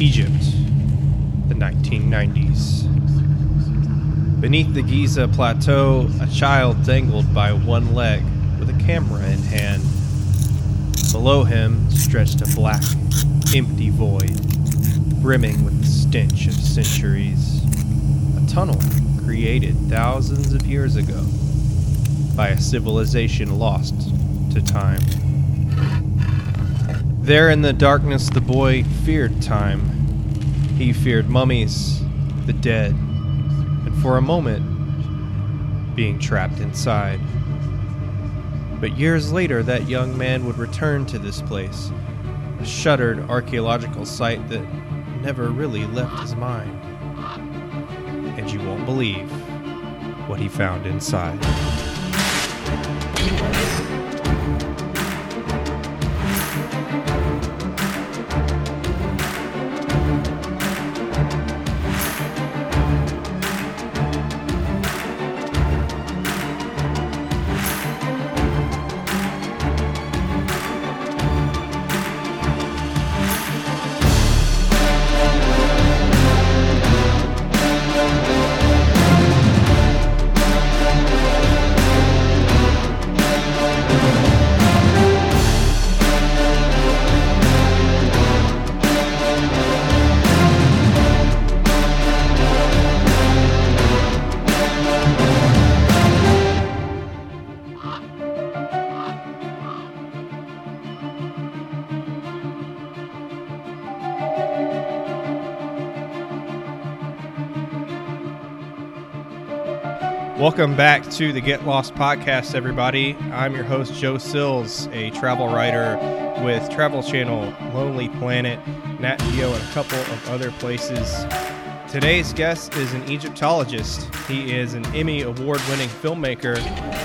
Egypt, the 1990s. Beneath the Giza plateau, a child dangled by one leg with a camera in hand. Below him stretched a black, empty void, brimming with the stench of centuries. A tunnel created thousands of years ago by a civilization lost to time. There in the darkness, the boy feared time. He feared mummies, the dead, and for a moment, being trapped inside. But years later, that young man would return to this place, a shuttered archaeological site that never really left his mind. And you won't believe what he found inside. Welcome back to the Get Lost podcast, everybody. I'm your host, Joe Sills, a travel writer with Travel Channel, Lonely Planet, Nat Geo, and a couple of other places. Today's guest is an Egyptologist. He is an Emmy Award winning filmmaker.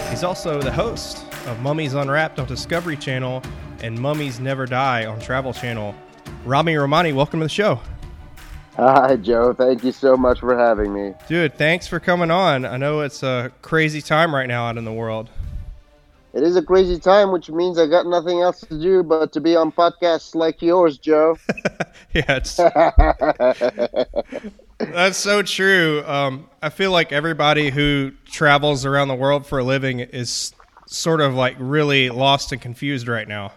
He's also the host of Mummies Unwrapped on Discovery Channel and Mummies Never Die on Travel Channel. Ramy Romany, welcome to the show. Hi, Joe. Thank you so much for having me. Dude, thanks for coming on. I know it's a crazy time right now out in the world. It is a crazy time, which means I got nothing else to do but to be on podcasts like yours, Joe. yeah, it's that's so true. Um, I feel like everybody who travels around the world for a living is sort of like really lost and confused right now.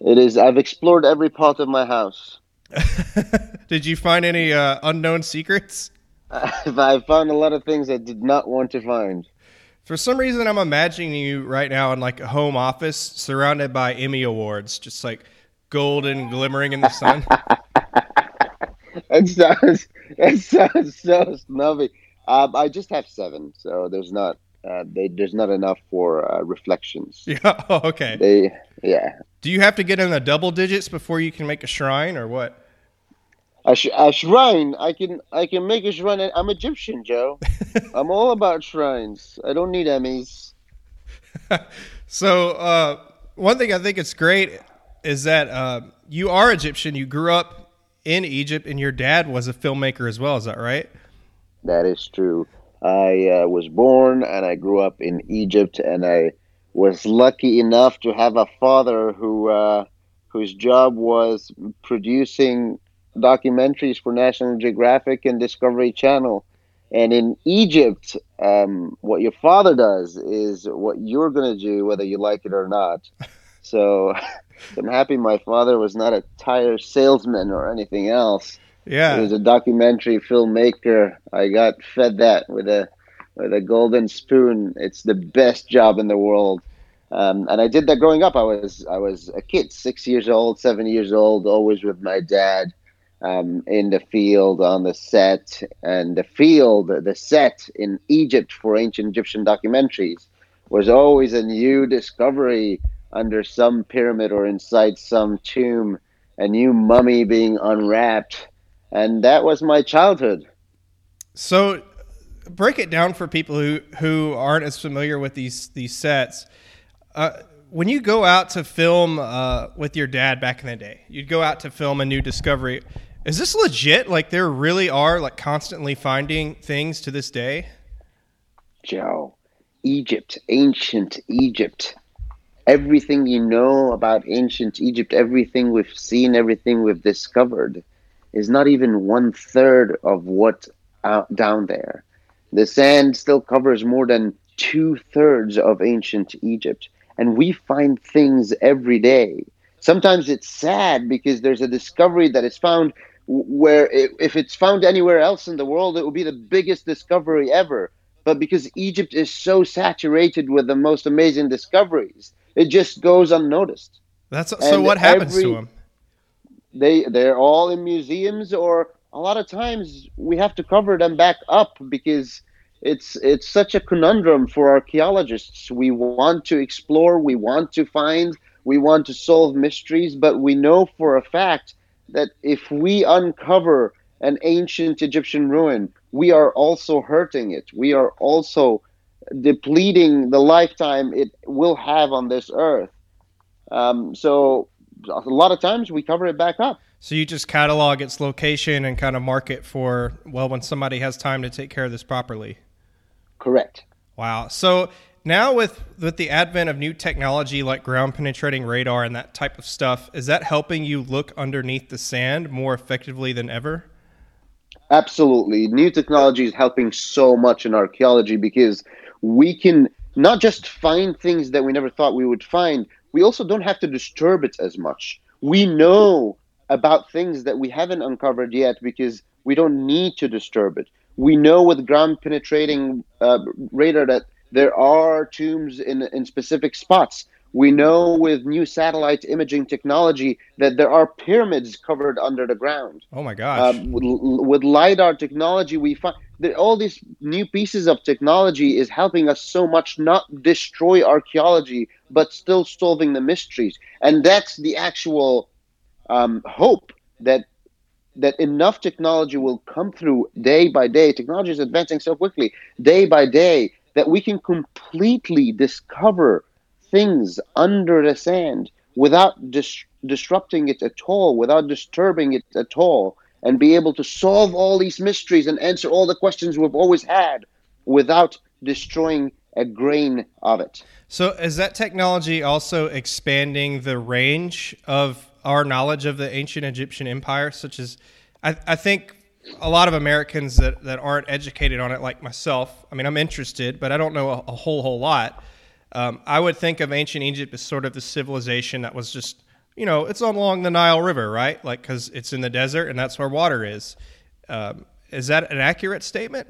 It is. I've explored every part of my house. Did you find any uh, unknown secrets? I found a lot of things I did not want to find. For some reason, I'm imagining you right now in like a home office, surrounded by Emmy awards, just like golden, glimmering in the sun. it sounds it sounds so snobby. Um, I just have seven, so there's not uh, they, there's not enough for uh, reflections. Yeah. Oh, okay. They yeah. Do you have to get in the double digits before you can make a shrine, or what? A, sh- a shrine. I can I can make a shrine. I'm Egyptian, Joe. I'm all about shrines. I don't need Emmys. so uh, one thing I think it's great is that uh, you are Egyptian. You grew up in Egypt, and your dad was a filmmaker as well. Is that right? That is true. I uh, was born and I grew up in Egypt, and I was lucky enough to have a father who uh, whose job was producing documentaries for National Geographic and Discovery Channel. And in Egypt, um, what your father does is what you're going to do, whether you like it or not. So I'm happy my father was not a tire salesman or anything else. Yeah, he was a documentary filmmaker. I got fed that with a with a golden spoon. It's the best job in the world. Um, and I did that growing up. I was I was a kid, six years old, seven years old, always with my dad um, in the field on the set and the field the set in egypt for ancient egyptian documentaries was always a new discovery under some pyramid or inside some tomb a new mummy being unwrapped. And that was my childhood. So break it down for people who who aren't as familiar with these these sets uh, when you go out to film uh, with your dad back in the day, you'd go out to film a new discovery. Is this legit? Like there really are like constantly finding things to this day? Joe, Egypt, ancient Egypt. Everything you know about ancient Egypt, everything we've seen, everything we've discovered is not even one third of what out down there. The sand still covers more than two thirds of ancient Egypt, and we find things every day. Sometimes it's sad because there's a discovery that is found where if it's found anywhere else in the world, it will be the biggest discovery ever. But because Egypt is so saturated with the most amazing discoveries, it just goes unnoticed. That's so. What happens every, to them? They they're all in museums, or a lot of times we have to cover them back up because it's it's such a conundrum for archaeologists. We want to explore, we want to find, we want to solve mysteries, but we know for a fact that if we uncover an ancient Egyptian ruin, we are also hurting it. We are also depleting the lifetime it will have on this earth. Um, so a lot of times we cover it back up. So you just catalog its location and kind of mark it for well when somebody has time to take care of this properly. Correct. Wow. So now with with the advent of new technology like ground penetrating radar and that type of stuff, is that helping you look underneath the sand more effectively than ever? Absolutely. New technology is helping so much in archaeology because we can not just find things that we never thought we would find, we also don't have to disturb it as much. We know about things that we haven't uncovered yet because we don't need to disturb it. We know with ground penetrating uh, radar that there are tombs in, in specific spots. We know with new satellite imaging technology that there are pyramids covered under the ground. Oh my gosh. Uh, with, with, LIDAR technology, we find that all these new pieces of technology is helping us so much not destroy archaeology, but still solving the mysteries. And that's the actual um, hope that that enough technology will come through day by day. Technology is advancing so quickly, day by day, that we can completely discover things under the sand without dis- disrupting it at all, without disturbing it at all, and be able to solve all these mysteries and answer all the questions we've always had without destroying a grain of it. So, is that technology also expanding the range of our knowledge of the ancient Egyptian empire? Such as, I, I think a lot of Americans that, that aren't educated on it, like myself, I mean, I'm interested, but I don't know a, a whole, whole lot. Um, I would think of ancient Egypt as sort of the civilization that was just, you know, it's along the Nile River, right? Like, because it's in the desert and that's where water is. Um, is that an accurate statement?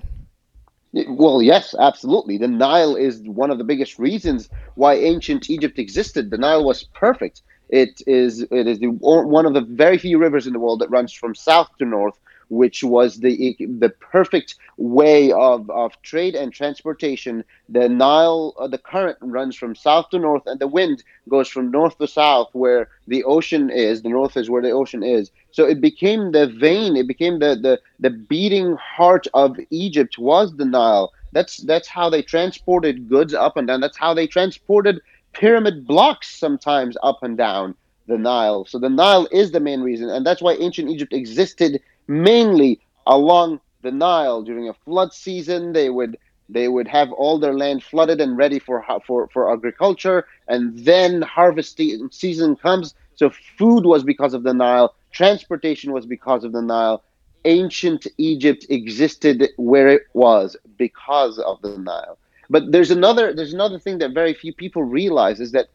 Well, yes, absolutely. The Nile is one of the biggest reasons why ancient Egypt existed. The Nile was perfect. It is it is the, one of the very few rivers in the world that runs from south to north which was the the perfect way of, of trade and transportation. The Nile, uh, the current runs from south to north, and the wind goes from north to south, where the ocean is. The north is where the ocean is. So it became the vein. It became the the, the beating heart of Egypt was the Nile. That's that's how they transported goods up and down. That's how they transported pyramid blocks sometimes up and down the Nile. So the Nile is the main reason, and that's why ancient Egypt existed mainly along the Nile during a flood season. They would they would have all their land flooded and ready for for for agriculture, and then harvest season comes. So food was because of the Nile, transportation was because of the Nile. Ancient Egypt existed where it was because of the Nile. But there's another there's another thing that very few people realize is that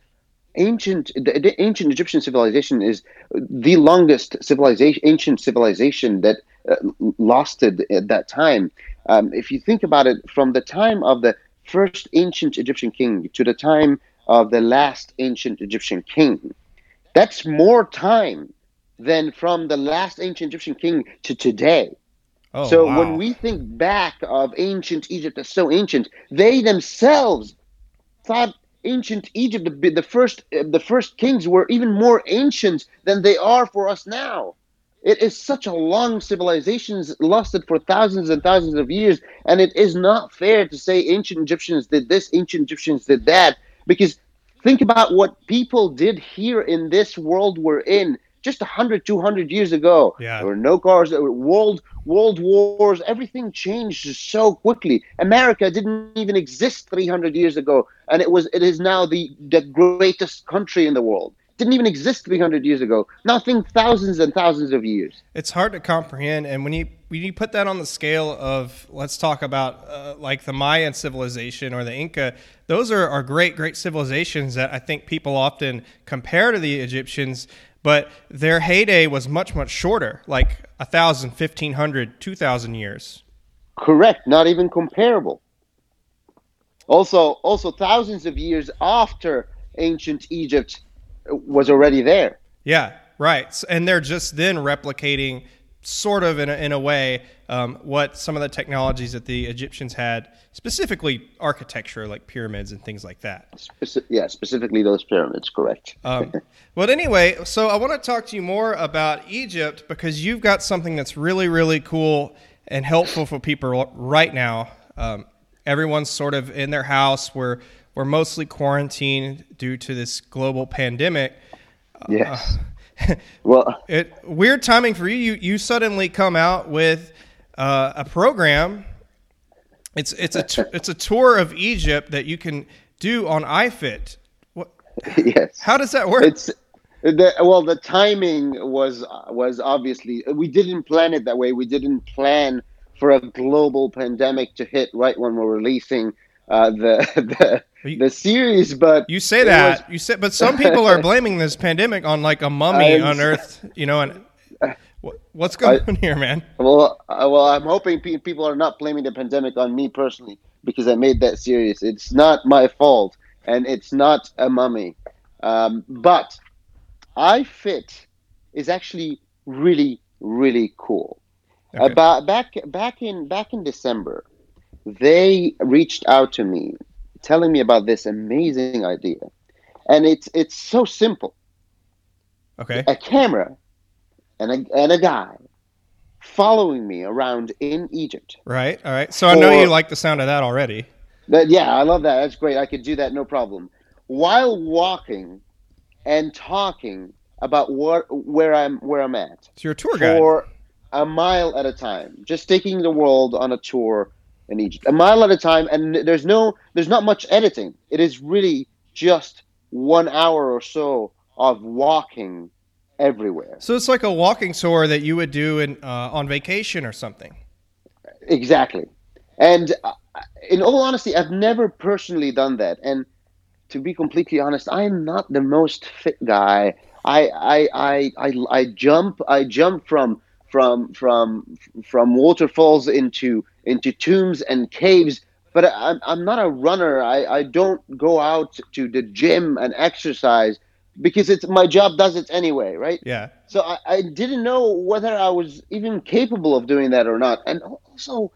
ancient the, the, ancient Egyptian civilization is the longest civilization ancient civilization that uh, lasted at that time. Um, if you think about it, from the time of the first ancient Egyptian king to the time of the last ancient Egyptian king, that's more time than from the last ancient Egyptian king to today. Oh, so wow. when we think back of ancient Egypt as so ancient, they themselves thought ancient Egypt, the, the first uh, the first kings were even more ancient than they are for us now. It is such a long civilization, lasted for thousands and thousands of years, and it is not fair to say ancient Egyptians did this, ancient Egyptians did that, because think about what people did here in this world we're in just 100 200 years ago yeah. there were no cars there were world world wars everything changed so quickly america didn't even exist 300 years ago and it was it is now the the greatest country in the world didn't even exist 300 years ago. Nothing thousands and thousands of years. It's hard to comprehend, and when you when you put that on the scale of let's talk about uh, like the Mayan civilization or the Inca, those are, are great great civilizations that I think people often compare to the Egyptians, but their heyday was much much shorter, like a thousand, fifteen hundred, two thousand years. Correct, not even comparable. Also, also thousands of years after ancient Egypt was already there. Yeah, right. And they're just then replicating, sort of in a, in a way, um, what some of the technologies that the Egyptians had, specifically architecture, like pyramids and things like that. Speci- yeah, specifically those pyramids, correct. um, but anyway, so I want to talk to you more about Egypt because you've got something that's really, really cool and helpful for people right now. Um, everyone's sort of in their house. We're we're mostly quarantined due to this global pandemic. Yes. Uh, well, it weird timing for you. You you suddenly come out with uh, a program. It's it's a t- it's a tour of Egypt that you can do on iFit. What? Yes. How does that work? It's the, well, the timing was was obviously we didn't plan it that way. We didn't plan for a global pandemic to hit right when we're releasing uh, the the the series. But you say that was, you say, but some people are blaming this pandemic on like a mummy on Earth. You know, and what's going I, on here, man? Well, uh, well, I'm hoping pe- people are not blaming the pandemic on me personally because I made that series. It's not my fault, and it's not a mummy. Um, but iFit is actually really, really cool. Okay. About back back in back in December, they reached out to me, telling me about this amazing idea, and it's it's so simple. Okay. A camera, and a and a guy following me around in Egypt. Right. All right. So I know you like the sound of that already. That, yeah, I love that. That's great. I could do that no problem. While walking and talking about what where I'm where I'm at. So you're a tour guide. For a mile at a time, just taking the world on a tour in Egypt, a mile at a time, and there's no, there's not much editing. It is really just one hour or so of walking everywhere. So it's like a walking tour that you would do in uh, on vacation or something. Exactly, and uh, in all honesty, I've never personally done that, and to be completely honest, I am not the most fit guy. I I I I, I jump I jump from from from from waterfalls into into tombs and caves. But I'm I'm not a runner. I, I don't go out to the gym and exercise because it's my job does it anyway, right? Yeah. So I, I didn't know whether I was even capable of doing that or not. And also,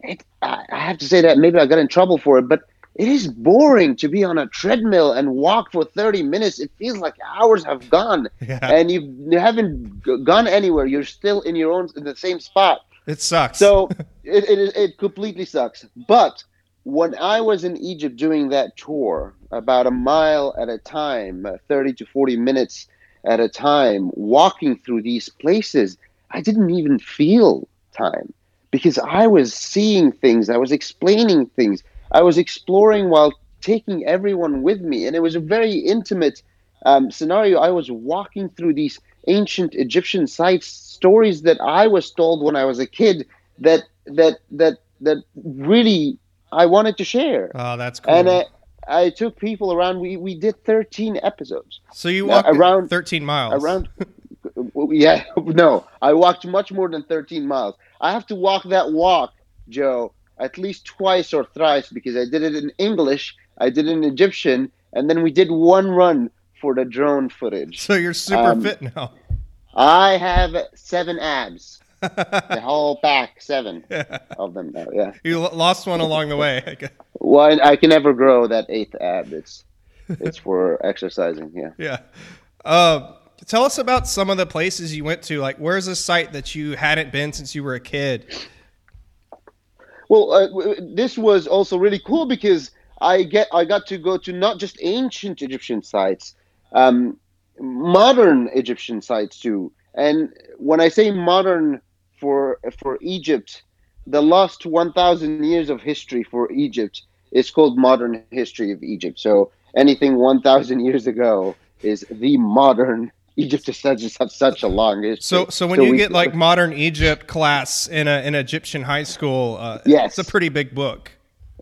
it, I have to say that maybe I got in trouble for it, but it is boring to be on a treadmill and walk for 30 minutes. It feels like hours have gone yeah. and you haven't gone anywhere. You're still in your own, in the same spot. It sucks. So it, it, it completely sucks. But when I was in Egypt doing that tour, about a mile at a time, uh, 30 to 40 minutes at a time, walking through these places, I didn't even feel time because I was seeing things, I was explaining things, I was exploring while taking everyone with me. And it was a very intimate um, scenario. I was walking through these ancient Egyptian sites, stories that I was told when I was a kid that that that that really I wanted to share. Oh, that's cool. And uh, I took people around. We we did thirteen episodes. So you walked around thirteen miles. Around, yeah, no, I walked much more than thirteen miles. I have to walk that walk, Joe, at least twice or thrice because I did it in English, I did it in Egyptian, and then we did one run for the drone footage. So you're super um, fit now. I have seven abs. the whole pack, seven yeah. of them. Now, yeah. You lost one along the way. well, I can never grow that eighth ab. It's it's for exercising. Yeah. Yeah. Uh, tell us about some of the places you went to. Like, where's a site that you hadn't been since you were a kid? Well, uh, this was also really cool because I get I got to go to not just ancient Egyptian sites, um, modern Egyptian sites too. And when I say modern for for Egypt, the last 1,000 years of history for Egypt is called modern history of Egypt. So anything 1,000 years ago is the modern Egypt is such have such a long history. So, so when So you we- get like modern Egypt class in a in Egyptian high school, uh, Yes. it's a pretty big book.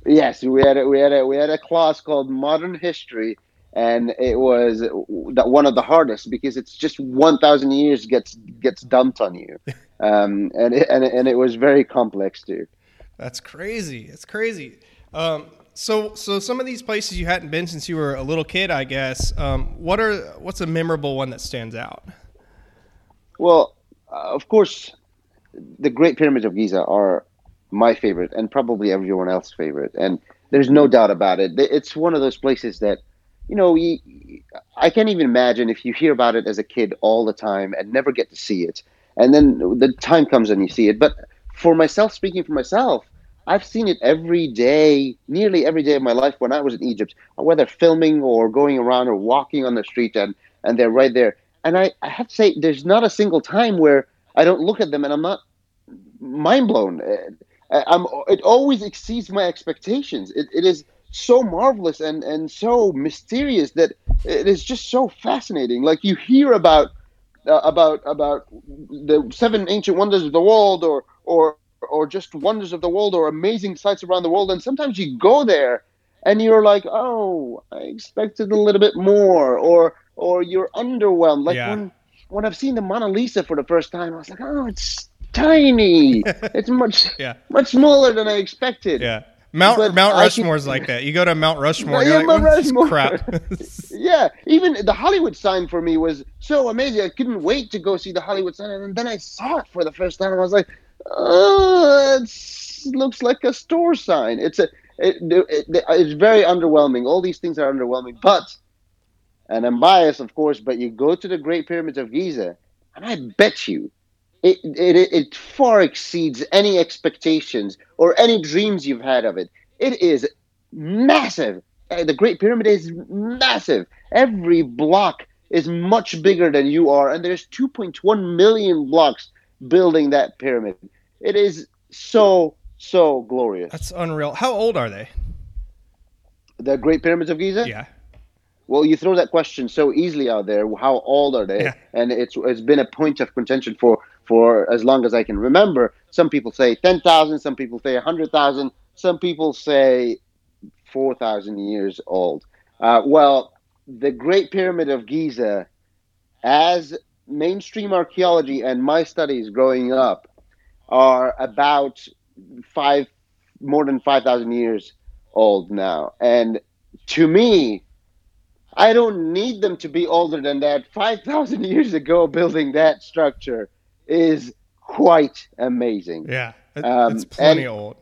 Yes, we had a, we had a, we had a class called Modern History, and it was the- one of the hardest because it's just one thousand years gets gets dumped on you, um, and it, and and it was very complex too. That's crazy. It's crazy. Um, so, so some of these places you hadn't been since you were a little kid, I guess. Um, what are what's a memorable one that stands out? Well, uh, of course, the Great Pyramids of Giza are my favorite and probably everyone else's favorite, and there's no doubt about it. It's one of those places that, you know, you, I can't even imagine if you hear about it as a kid all the time and never get to see it, and then the time comes and you see it. But for myself, speaking for myself, I've seen it every day, nearly every day of my life when I was in Egypt, whether filming or going around or walking on the street, and and they're right there. And I, I have to say, there's not a single time where I don't look at them and I'm not mind blown. Uh, I'm, it always exceeds my expectations. It, it is so marvelous and, and so mysterious that it is just so fascinating. Like you hear about uh, about about the seven ancient wonders of the world, or or or just wonders of the world, or amazing sites around the world, and sometimes you go there and you're like, oh, I expected a little bit more, or or you're underwhelmed. Like Yeah. when when I've seen the Mona Lisa for the first time, I was like, oh, it's tiny. it's much Yeah, much smaller than I expected. yeah. Mount But Mount Rushmore's like that. You go to Mount Rushmore, Yeah, you're like, Mount Rushmore." crap. Yeah, even the Hollywood sign for me was so amazing. I couldn't wait to go see the Hollywood sign, and then I saw it for the first time. and I was like, "Oh, it looks like a store sign." It's a, it, it, it's very underwhelming. All these things are underwhelming, but, and I'm biased, of course, but you go to the Great Pyramids of Giza, and I bet you, it it it far exceeds any expectations or any dreams you've had of it. It is massive. Uh, the Great Pyramid is massive. Every block is much bigger than you are, and there's 2.1 million blocks building that pyramid. It is so so glorious. That's unreal. How old are they? The Great Pyramids of Giza. Yeah. Well, you throw that question so easily out there. How old are they? Yeah. And it's it's been a point of contention for for as long as I can remember. Some people say ten thousand. Some people say hundred thousand. Some people say four thousand years old. Uh, well, the Great Pyramid of Giza, as mainstream archaeology and my studies growing up, are about five more than five thousand years old now, and to me I don't need them to be older than that. 5,000 years ago, building that structure is quite amazing. Yeah. It- Um, it's plenty and- old.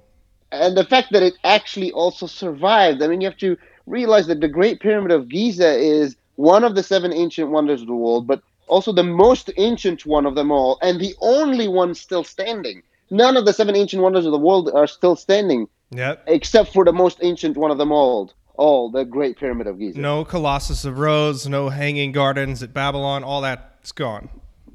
And the fact that it actually also survived. I mean, you have to realize that the Great Pyramid of Giza is one of the seven ancient wonders of the world, but also the most ancient one of them all, and the only one still standing. None of the seven ancient wonders of the world are still standing, Yep. except for the most ancient one of them all, all the Great Pyramid of Giza. No Colossus of Rhodes, no Hanging Gardens at Babylon. All that's gone.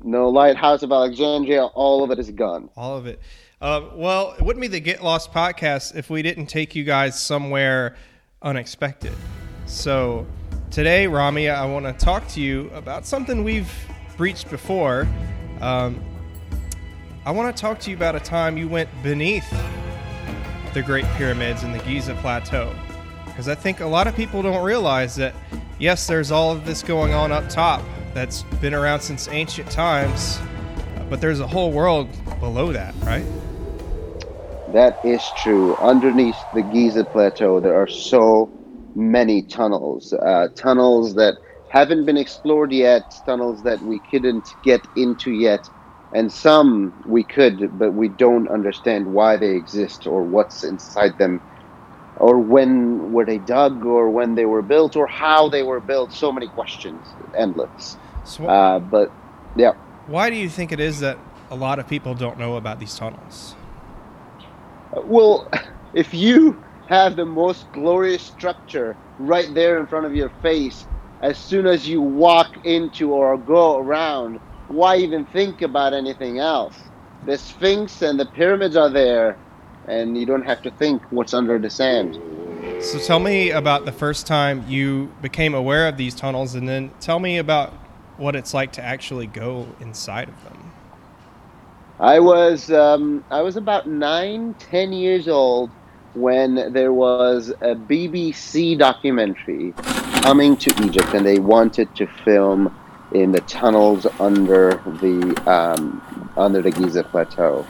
No Lighthouse of Alexandria, all of it is gone. All of it. Uh, well, it wouldn't be the Get Lost podcast if we didn't take you guys somewhere unexpected. So today, Ramy, I want to talk to you about something we've breached before. Um, I want to talk to you about a time you went beneath the Great Pyramids in the Giza Plateau. Because I think a lot of people don't realize that, yes, there's all of this going on up top that's been around since ancient times, but there's a whole world below that, right? That is true. Underneath the Giza Plateau, there are so many tunnels. Uh, tunnels that haven't been explored yet, tunnels that we couldn't get into yet, and some we could, but we don't understand why they exist or what's inside them, or when were they dug, or when they were built, or how they were built. So many questions, endless. So, Uh, but yeah. why do you think it is that a lot of people don't know about these tunnels? Well, if you have the most glorious structure right there in front of your face, as soon as you walk into or go around, why even think about anything else? The Sphinx and the pyramids are there, and you don't have to think what's under the sand. So tell me about the first time you became aware of these tunnels, and then tell me about what it's like to actually go inside of them. I was um, I was about nine, ten years old when there was a BBC documentary coming to Egypt, and they wanted to film in the tunnels under the um, under the Giza Plateau.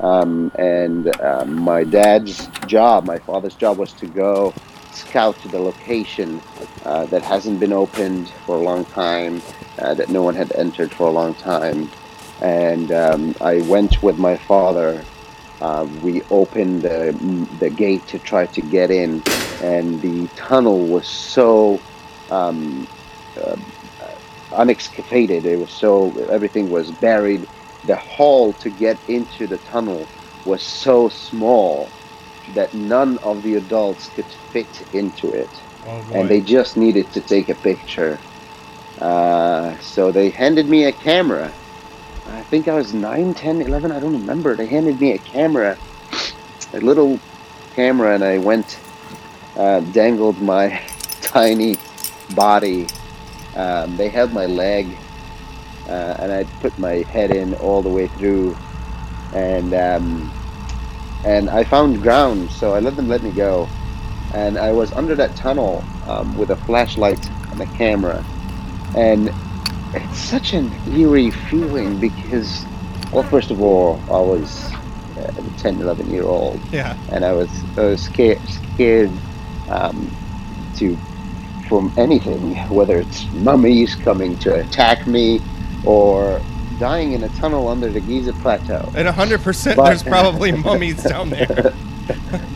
Um, and um, my dad's job, my father's job, was to go scout the location uh, that hasn't been opened for a long time, uh, that no one had entered for a long time. And um, I went with my father. Uh, we opened the, the gate to try to get in, and the tunnel was so um, uh, unexcavated. It was so everything was buried the hall to get into the tunnel was so small that none of the adults could fit into it. Oh, and they just needed to take a picture. Uh, so they handed me a camera. I think I was 9, 10, 11, I don't remember. They handed me a camera, a little camera, and I went, uh, dangled my tiny body. Um, they held my leg uh, and I put my head in all the way through, and um, and I found ground, so I let them let me go, and I was under that tunnel um, with a flashlight and a camera, and it's such an eerie feeling because, well, first of all, I was uh, 10, 11 year old, Yeah. and I was, I was scared, scared um, to from anything, whether it's mummies coming to attack me or dying in a tunnel under the Giza Plateau. And 100% But- there's probably mummies down there.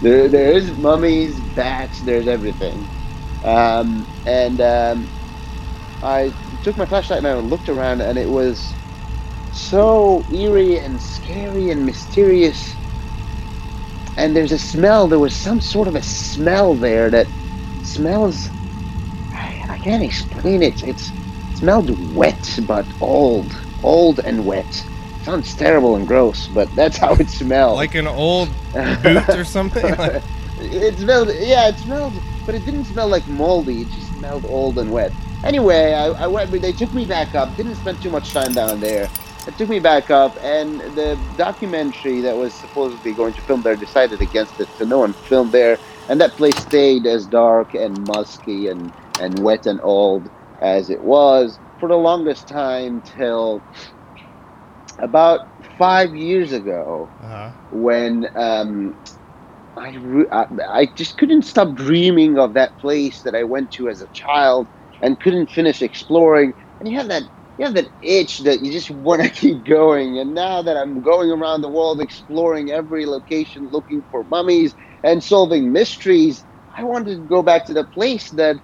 There, there's mummies, bats, there's everything. Um, and um, I took my flashlight and I looked around, and it was so eerie and scary and mysterious. And there's a smell. There was some sort of a smell there that smells. I, I can't explain it. It's it smelled wet but old, old and wet. Sounds terrible and gross, but that's how it smelled. Like an old boot or something? Like- it smelled, yeah, it smelled, but it didn't smell like moldy. It just smelled old and wet. Anyway, I, I went. They took me back up. Didn't spend too much time down there. It took me back up, and the documentary that was supposedly going to film there decided against it, so no one filmed there. And that place stayed as dark and musky and, and wet and old as it was for the longest time till about five years ago uh-huh. when um, I, re- I I just couldn't stop dreaming of that place that I went to as a child and couldn't finish exploring. And you have that you have that itch that you just want to keep going. And now that I'm going around the world exploring every location, looking for mummies and solving mysteries, I wanted to go back to the place that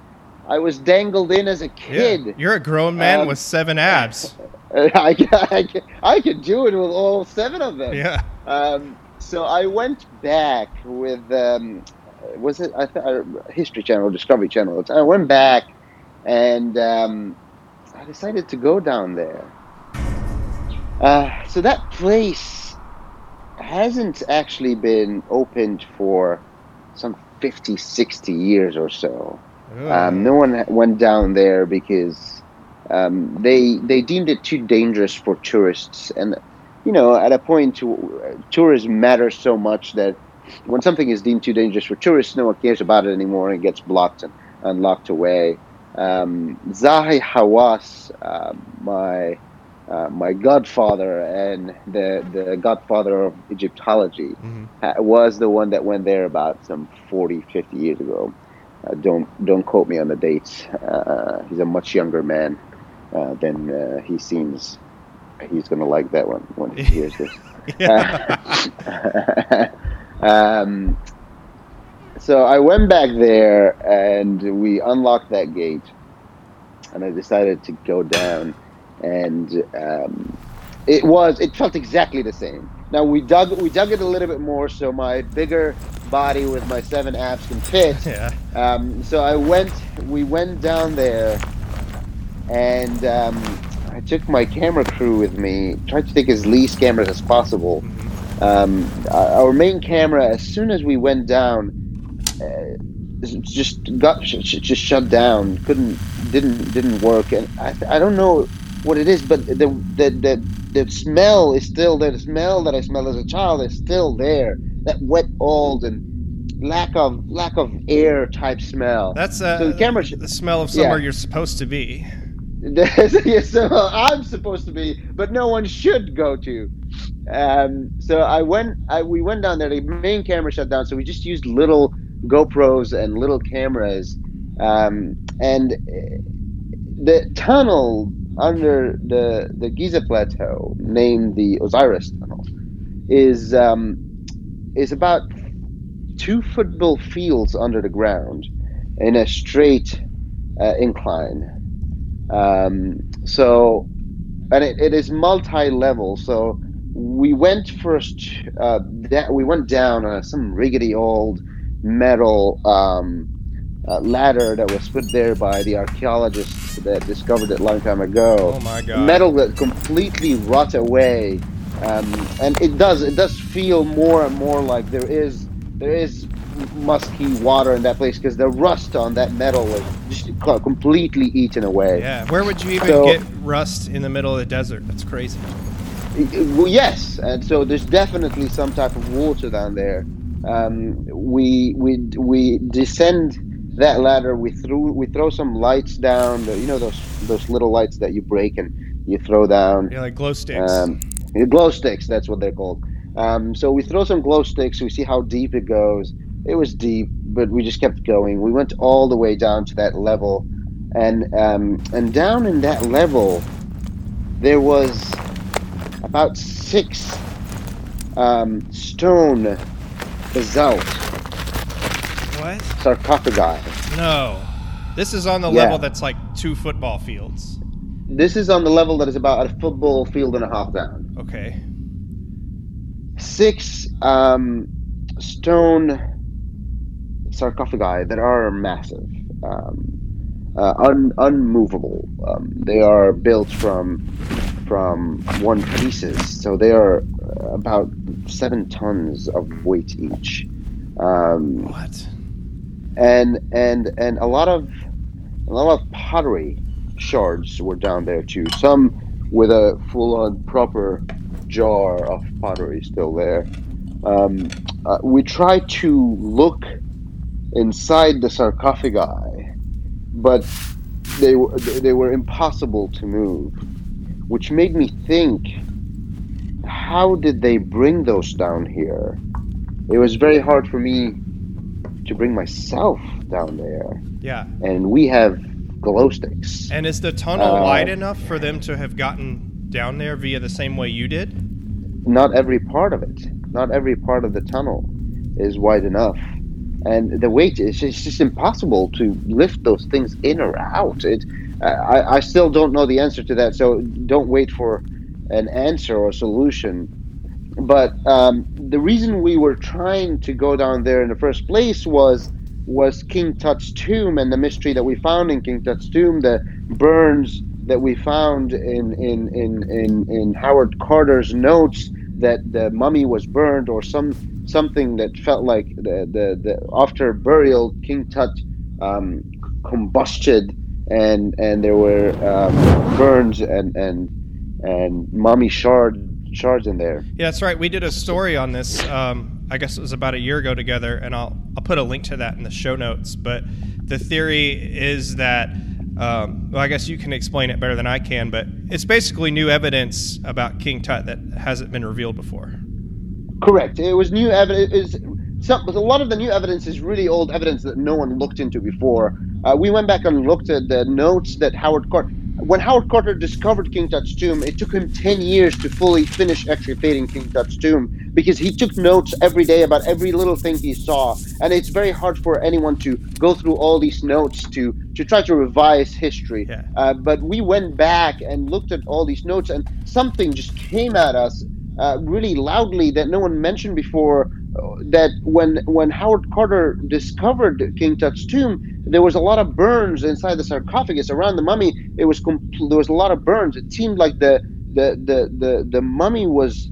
I was dangled in as a Yeah. kid. You're a grown man Um, with seven abs. I, I, I could do it with all seven of them. Yeah. Um, so I went back with um, was it I th- History Channel, Discovery Channel? I went back and um, I decided to go down there. Uh, so that place hasn't actually been opened for some 50, 60 years or so. Ooh. Um, no one went down there because um, they they deemed it too dangerous for tourists, and you know, at a point, to, tourism matters so much that when something is deemed too dangerous for tourists, no one cares about it anymore, and it gets blocked and, and locked away. Um, Zahi Hawass, uh, my uh, my godfather and the the godfather of Egyptology, Mhm. uh, was the one that went there about some 40, 50 years ago. Uh, don't don't quote me on the dates. Uh, he's a much younger man uh, than uh, he seems. He's gonna like that one when he hears this. Um, so I went back there and we unlocked that gate, and I decided to go down, and um, it was it felt exactly the same. Now we dug we dug it a little bit more, so my bigger body with my seven abs can fit. yeah. Um, so I went, we went down there, and um, I took my camera crew with me. Tried to take as least cameras as possible. Mhm. Um, our our main camera, as soon as we went down, uh, just got sh- sh- just shut down. Couldn't didn't didn't work, and I, I don't know what it is, but the the the the smell is still there. The smell that I smelled as a child is still there. That wet old and lack of lack of air type smell. That's uh, So the camera sh- the smell of somewhere Yeah. you're supposed to be. so I'm supposed to be, but no one should go to. Um, so I went. I, we went down there. The main camera shut down, so we just used little GoPros and little cameras. Um, and uh, the tunnel under the the Giza Plateau, named the Osiris Tunnel, is um, is about two football fields under the ground in a straight uh, incline. Um, so, and it, it is multi-level. So we went first. Uh, we went down uh, some rickety old metal um, uh, ladder that was put there by the archaeologists that discovered it a long time ago Oh my god. metal that completely rot away um, and it does it does feel more and more like there is there is musky water in that place because the rust on that metal was just completely eaten away Yeah. Where would you even So- get rust in the middle of the desert? That's crazy. well, yes and so there's definitely some type of water down there um, we we we descend that ladder we threw we throw some lights down the, you know those those little lights that you break and you throw down Yeah, like glow sticks. Um, glow sticks, that's what they're called. Um, so we throw some glow sticks, we see how deep it goes. It was deep, but we just kept going. We went all the way down to that level, and um, and down in that level, there was about six um, stone basalt what? sarcophagi. No. This is on the Yeah. level that's like two football fields. This is on the level that is about a football field and a half down. Okay. six um, stone sarcophagi that are massive, um, uh, un- unmovable. Um, they are built from from one pieces, so they are about seven tons of weight each. Um, What? And and and a lot of a lot of pottery shards were down there too. Some with a full-on proper jar of pottery still there. Um, uh, we tried to look inside the sarcophagi, but they were they were impossible to move, which made me think: How did they bring those down here? It was very hard for me to bring myself down there, Yeah. and we have glow sticks. And is the tunnel Uh, wide enough for them to have gotten down there via the same way you did? Not every part of it, not every part of the tunnel, is wide enough, and the weight is just, it's just impossible to lift those things in or out. It, I, I still don't know the answer to that, so don't wait for an answer or solution. But um, the reason we were trying to go down there in the first place was was King Tut's tomb and the mystery that we found in King Tut's tomb, the burns that we found in in, in, in, in Howard Carter's notes that the mummy was burned or some something that felt like the, the, the after burial King Tut um, combusted and and there were um, burns and and and mummy shard shards in there. Yeah, that's right. We did a story on this. Um, I guess it was about a year ago together, and I'll I'll put a link to that in the show notes. But the theory is that, um, well, I guess you can explain it better than I can, but it's basically new evidence about King Tut that hasn't been revealed before. Correct. It was new evidence. Is some, a lot of the new evidence is really old evidence that no one looked into before. Uh, we went back and looked at the notes that Howard Carter. When Howard Carter discovered King Tut's tomb, it took him 10 years to fully finish excavating King Tut's tomb because he took notes every day about every little thing he saw. And it's very hard for anyone to go through all these notes to, to try to revise history. Yeah. Uh, but we went back and looked at all these notes, and something just came at us uh, really loudly that no one mentioned before. That when when Howard Carter discovered King Tut's tomb, there was a lot of burns inside the sarcophagus around the mummy. It was compl- there was a lot of burns. It seemed like the the the the, the mummy was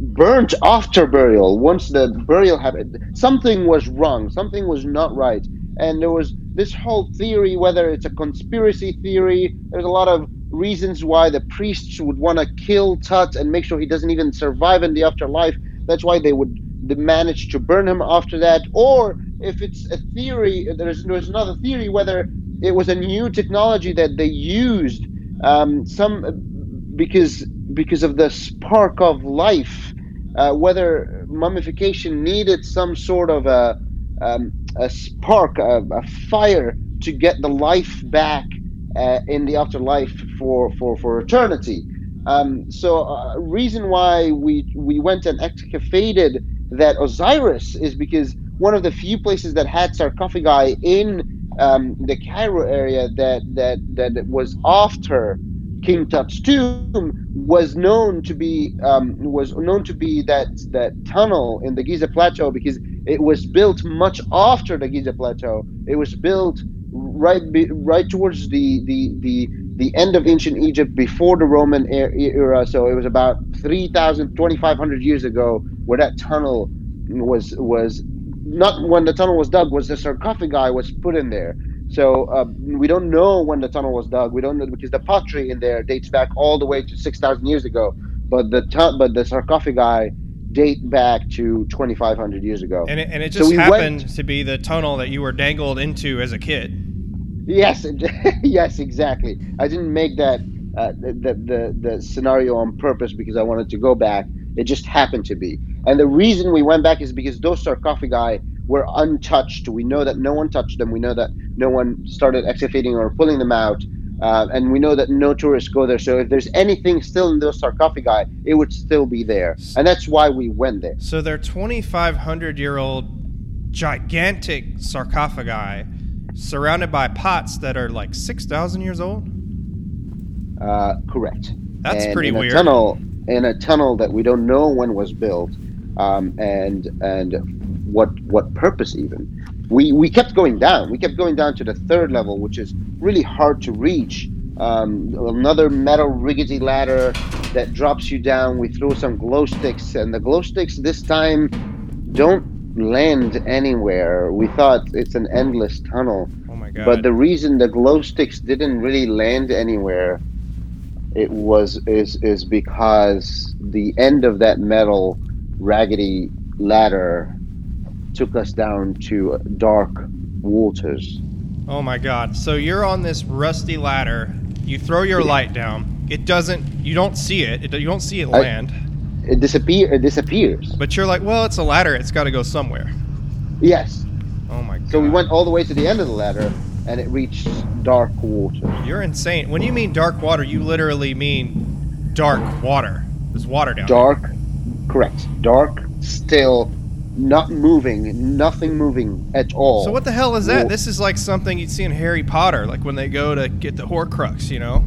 burnt after burial. Once the burial happened, something was wrong. Something was not right, and there was this whole theory. Whether it's a conspiracy theory, there's a lot of reasons why the priests would want to kill Tut and make sure he doesn't even survive in the afterlife. That's why they would manage to burn him after that. Or if it's a theory, there's there's another theory whether it was a new technology that they used um, some because because of the spark of life, uh, whether mummification needed some sort of a um, a spark, a, a, fire to get the life back uh, in the afterlife for for for eternity. Um, so, uh, reason why we we went and excavated that Osiris is because one of the few places that had sarcophagi in um, the Cairo area that that that was after King Tut's tomb was known to be um, was known to be that that tunnel in the Giza Plateau because it was built much after the Giza Plateau. It was built right right towards the the the the end of ancient Egypt before the Roman era. So it was about 3,000, 2,500 years ago where that tunnel was was not when the tunnel was dug was the sarcophagi was put in there. So uh, we don't know when the tunnel was dug. We don't know because the pottery in there dates back all the way to 6,000 years ago. But the tu- but the sarcophagi date back to 2,500 years ago. And it, and it just so happened went, to be the tunnel that you were dangled into as a kid. Yes, yes, exactly. I didn't make that uh, the, the the scenario on purpose because I wanted to go back. It just happened to be. And the reason we went back is because those sarcophagi were untouched. We know that no one touched them. We know that no one started excavating or pulling them out. Uh, and we know that no tourists go there. So if there's anything still in those sarcophagi, it would still be there. And that's why we went there. So they're 2,500 year old gigantic sarcophagi surrounded by pots that are like 6,000 years old? Uh, correct. That's and pretty in weird. A tunnel, in a tunnel that we don't know when was built um, and and what what purpose even. We we kept going down. We kept going down to the third level, which is really hard to reach. Um, another metal rickety ladder that drops you down. We throw some glow sticks, and the glow sticks this time don't land anywhere. We thought it's an endless tunnel. Oh my god! But the reason the glow sticks didn't really land anywhere, it was is is because the end of that metal raggedy ladder took us down to dark waters. Oh my god. So you're on this rusty ladder. You throw your light down. It doesn't you don't see it. it you don't see it land. I, it disappear it disappears. But you're like, "Well, it's a ladder. It's got to go somewhere." Yes. Oh my god. So we went all the way to the end of the ladder and it reached dark water. You're insane. When you mean dark water, you literally mean dark water. There's water down Dark there. Correct. Dark, still, not moving, nothing moving at all. So what the hell is that? Well, this is like something you'd see in Harry Potter, like when they go to get the Horcrux, you know?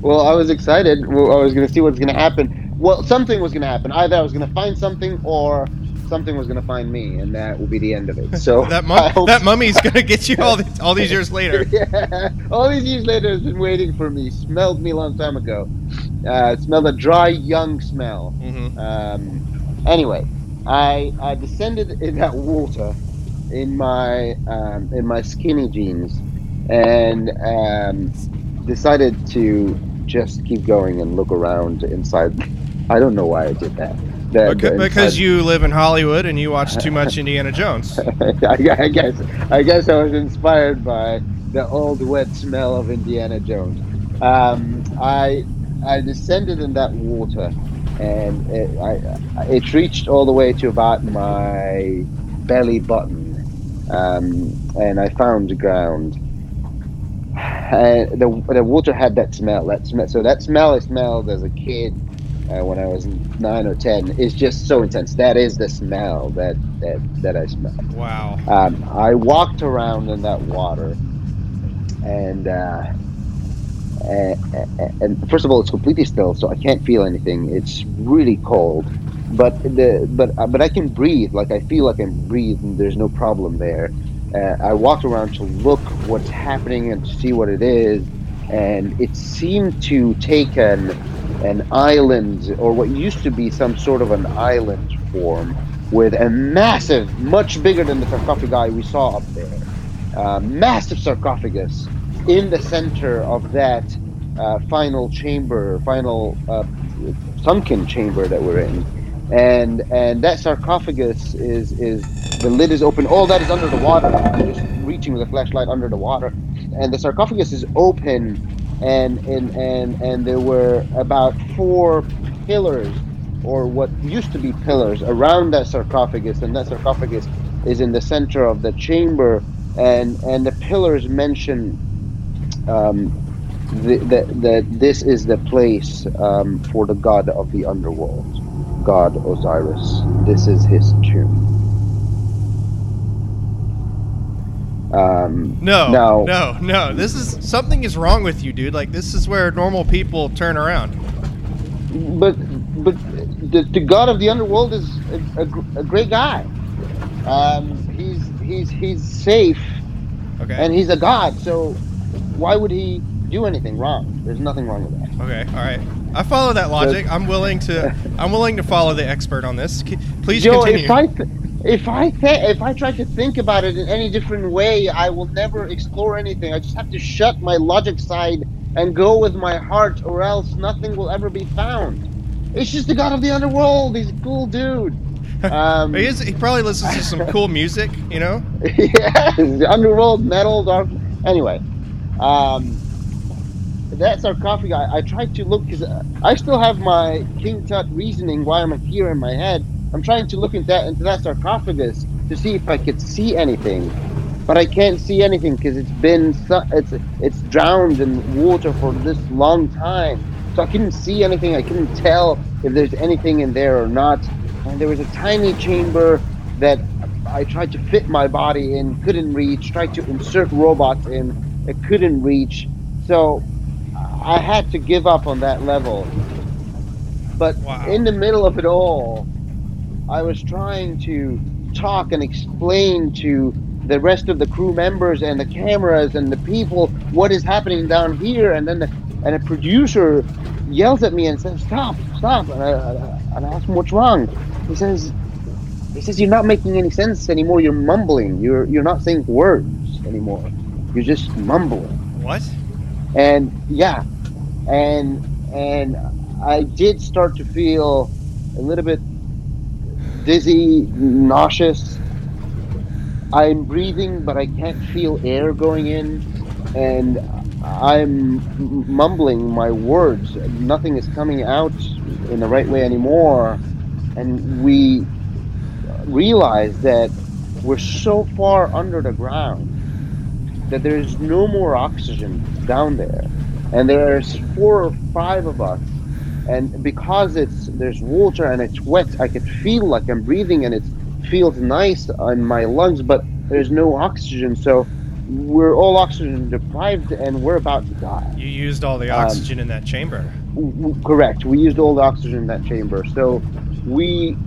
Well, I was excited. Well, I was going to see what's going to happen. Well, something was going to happen. Either I was going to find something, or something was going to find me, and that will be the end of it. So that mum- that mummy's going to get you all these, all these years later. yeah, all these years later has been waiting for me. Smelled me a long time ago. Uh, smelled a dry, young smell. Mm-hmm. Um, anyway, I I descended in that water in my um, in my skinny jeans, and um, decided to just keep going and look around inside. I don't know why I did that. That, because, because you live in Hollywood and you watch too much Indiana Jones. I, I, guess I guess I was inspired by the old wet smell of Indiana Jones. Um, I I descended in that water, and it, I, it reached all the way to about my belly button, um, and I found the ground. And the the water had that smell. That smell. So that smell I smelled as a kid uh, when I was nine or ten is just so intense. That is the smell that that, that I smell. Wow. Um, I walked around in that water, and, uh, and and first of all, it's completely still, so I can't feel anything. It's really cold, but the but uh, but I can breathe. Like I feel like I can breathe, and there's no problem there. Uh, I walked around to look what's happening and to see what it is, and it seemed to take an an island or what used to be some sort of an island form with a massive, much bigger than the sarcophagi we saw up there, uh, massive sarcophagus in the center of that uh, final chamber, final uh, sunken chamber that we're in. And and that sarcophagus is is the lid is open. All that is under the water. I'm just reaching with a flashlight under the water, and the sarcophagus is open, and and and and there were about four pillars, or what used to be pillars, around that sarcophagus, and that sarcophagus is in the center of the chamber, and and the pillars mention. Um, that this is the place um, for the god of the underworld, god Osiris. This is his tomb. Um, No, now, no, no. This is something is wrong with you, dude. Like this is where normal people turn around. but but the, the god of the underworld is a, a, a great guy. Um, he's he's he's safe Okay. and he's a god. So why would he do anything wrong? There's nothing wrong with that. okay. All right. I follow that logic. I'm willing to. I'm willing to follow the expert on this. Please Joe, continue. if I th- if I th- if I try to think about it in any different way, I will never explore anything. I just have to shut my logic side and go with my heart, or else nothing will ever be found. It's just the god of the underworld. He's a cool dude. Um, he, is, he probably listens to some cool music. You know. yes, underworld metal, dark. Anyway, um, that sarcophagus. I, I tried to look because I still have my King Tut reasoning why I'm here in my head. I'm trying to look into that into that sarcophagus to see if I could see anything, but I can't see anything because it's been su- it's it's drowned in water for this long time. So I couldn't see anything. I couldn't tell if there's anything in there or not. And there was a tiny chamber that I tried to fit my body in, couldn't reach. Tried to insert robots in, it couldn't reach. So I had to give up on that level. But Wow. in the middle of it all, I was trying to talk and explain to the rest of the crew members and the cameras and the people what is happening down here. And then the, and a producer yells at me and says, "Stop! Stop!" And I, and I ask him, "What's wrong?" He says, "He says you're not making any sense anymore. You're mumbling. You're you're not saying words anymore. You're just mumbling." What? and yeah and and i did start to feel a little bit dizzy nauseous. I'm breathing but i can't feel air going in and i'm mumbling my words. Nothing is coming out in the right way anymore. And we realize that we're so far under the ground that there's no more oxygen down there. And there's four or five of us and because it's there's water and it's wet i could feel like i'm breathing and it feels nice on my lungs but there's no oxygen. So we're all oxygen deprived and we're about to die. You used all the Um, oxygen in that chamber. W- w- correct. We used all the oxygen in that chamber. So we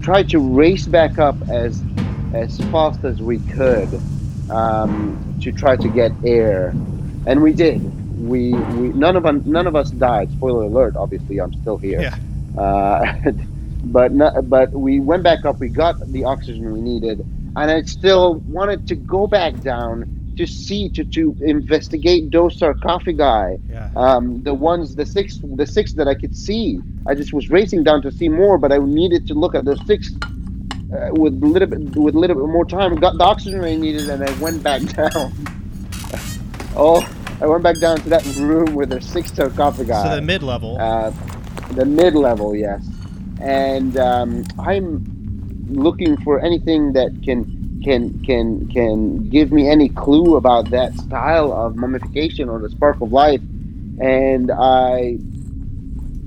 tried to race back up as as fast as we could um, to try to get air. And we did we, we none of us none of us died spoiler alert obviously i'm still here Yeah. uh, but but we went back up we got the oxygen we needed and i still wanted to go back down to see to, to investigate those sarcophagi Yeah. um, the ones the six the six that I could see. I just was racing down to see more, but I needed to look at those six uh, with a little bit with a little bit more time. Got the oxygen I needed, and I went back down. oh, I went back down to that room with the six sarcophagi. So the mid level. Uh, the mid level, yes. And um, I'm looking for anything that can can can can give me any clue about that style of mummification or the spark of life. And I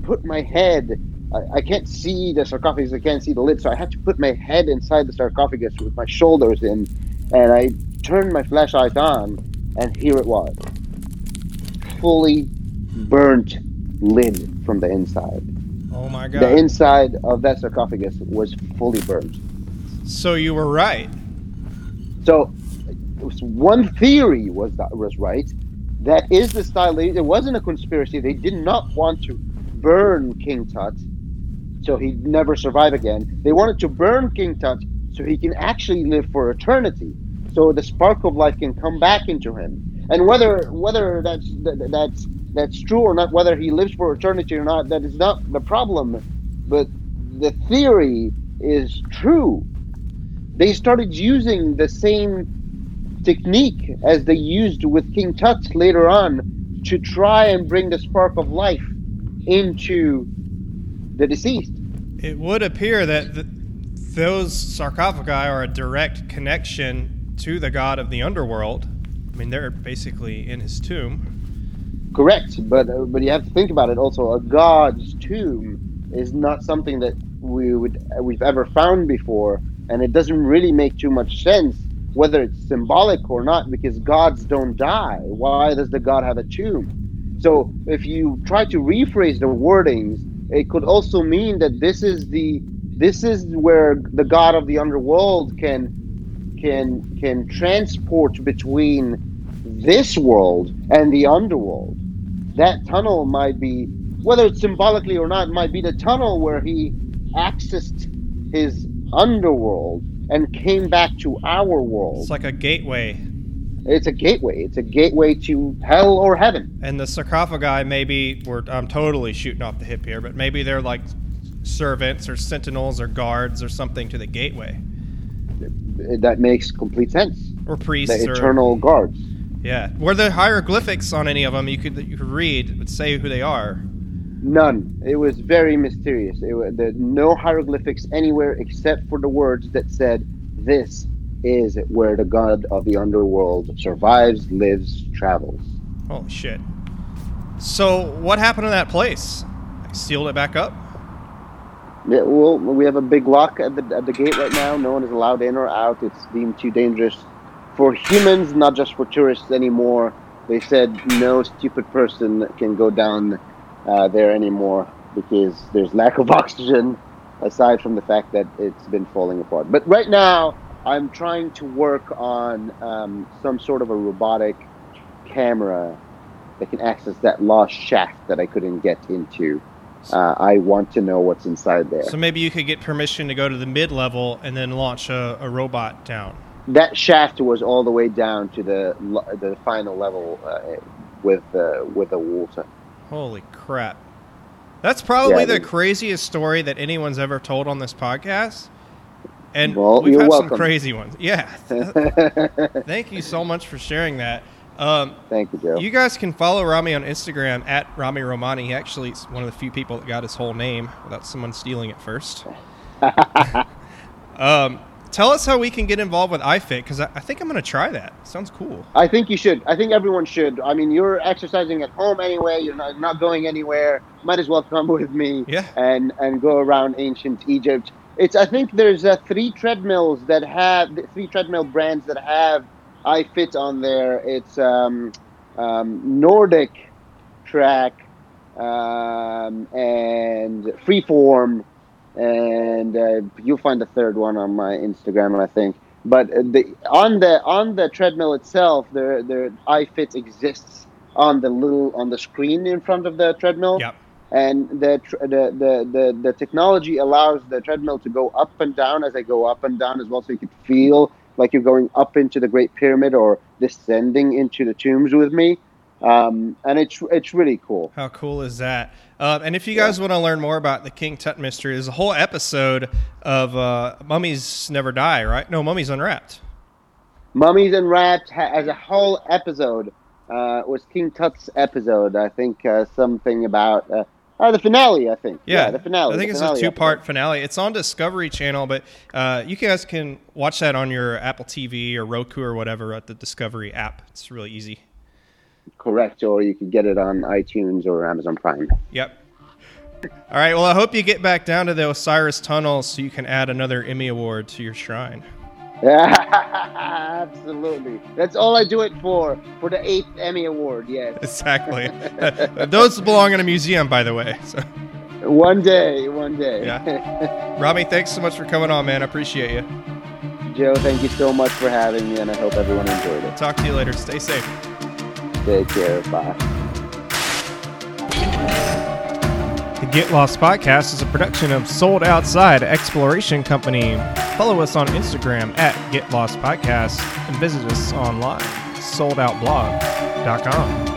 put my head. I, I can't see the sarcophagus. I can't see the lid, so I had to put my head inside the sarcophagus with my shoulders in, and I turned my flashlight on, and here it was, fully burnt lid from the inside. oh my god. The inside of that sarcophagus was fully burnt. so you were right. So, one theory was that was right. That is the style. It wasn't a conspiracy. They did not want to burn King Tut so he'd never survive again. They wanted to burn King Tut so he can actually live for eternity, so the spark of life can come back into him. And whether whether that's that, that's that's true or not, whether he lives for eternity or not, that is not the problem. But the theory is true. They started using the same technique as they used with King Tut later on to try and bring the spark of life into the deceased. It would appear that th- those sarcophagi are a direct connection to the god of the underworld. I mean, they're basically in his tomb. Correct, but uh, but you have to think about it. Also, a god's tomb is not something that we would we've ever found before, and it doesn't really make too much sense whether it's symbolic or not because gods don't die. Why does the god have a tomb? So if you try to rephrase the wordings, it could also mean that this is the this is where the god of the underworld can can can transport between this world and the underworld. That tunnel might be whether it's symbolically or not, might be the tunnel where he accessed his underworld and came back to our world. It's like a gateway. It's a gateway. It's a gateway to hell or heaven. And the sarcophagi, maybe we're I'm totally shooting off the hip here, but maybe they're like servants or sentinels or guards or something to the gateway. That makes complete sense. Or priests. The or, eternal guards. Yeah. Were there hieroglyphics on any of them you could you could read would say who they are? None. It was very mysterious. It was, there no hieroglyphics anywhere except for the words that said, "This is where the god of the underworld survives, lives, travels." Holy shit! So what happened to that place? I sealed it back up. Yeah, well, we have a big lock at the at the gate right now. No one is allowed in or out. It's deemed too dangerous for humans, not just for tourists anymore. They said no stupid person can go down uh, there anymore because there's lack of oxygen. Aside from the fact that it's been falling apart, but right now I'm trying to work on um, some sort of a robotic camera that can access that lost shaft that I couldn't get into. Uh, I want to know what's inside there. So maybe you could get permission to go to the mid level and then launch a, a robot down. That shaft was all the way down to the the final level uh, with uh, with the water. Holy crap! That's probably Yeah, the craziest story that anyone's ever told on this podcast. And Well, we've had some crazy ones. Yeah. Thank you so much for sharing that. Um, Thank you, Joe. you guys can follow Ramy on Instagram at Ramy Romany. He actually is one of the few people that got his whole name without someone stealing it first. um, tell us how we can get involved with iFit because I, I think I'm going to try that. Sounds cool. I think you should. I think everyone should. I mean, you're exercising at home anyway. You're not, not going anywhere. Might as well come with me Yeah. and and go around ancient Egypt. It's. I think there's uh, three treadmills that have three treadmill brands that have iFit on there. It's um, um, Nordic Track um, and Freeform, and uh, you'll find the third one on my Instagram, I think. But uh, the on the on the treadmill itself, the the iFit exists on the little on the screen in front of the treadmill Yep. and the, the, the, the, the technology allows the treadmill to go up and down as I go up and down as well, so you can feel like you're going up into the Great Pyramid or descending into the tombs with me. Um, and it's it's really cool. How cool is that? Uh, and if you guys want to learn more about the King Tut mystery, there's a whole episode of uh, Mummies Never Die, right? No, Mummies Unwrapped. Mummies Unwrapped ha- as a whole episode uh, was King Tut's episode. I think uh, something about uh, uh, the finale. I think Yeah, the finale. I think it's a two-part episode. finale. It's on Discovery Channel, but uh, you guys can watch that on your Apple TV or Roku or whatever at the Discovery app. It's really easy. Correct, or you could get it on iTunes or Amazon Prime. Yep. All right. Well, I hope you get back down to the Osiris tunnels so you can add another Emmy award to your shrine. Absolutely. That's all I do it for. For the eighth Emmy Award, yes. Exactly. Those belong in a museum, by the way. So, One day, one day. Yeah. Ramy, thanks so much for coming on, man. I appreciate you. Joe, thank you so much for having me, and I hope everyone enjoyed it. Talk to you later. Stay safe. Bye. Get Lost Podcast is a production of Sold Outside Exploration Company. Follow us on Instagram at Get Lost Podcast and visit us online, soldoutblog.com.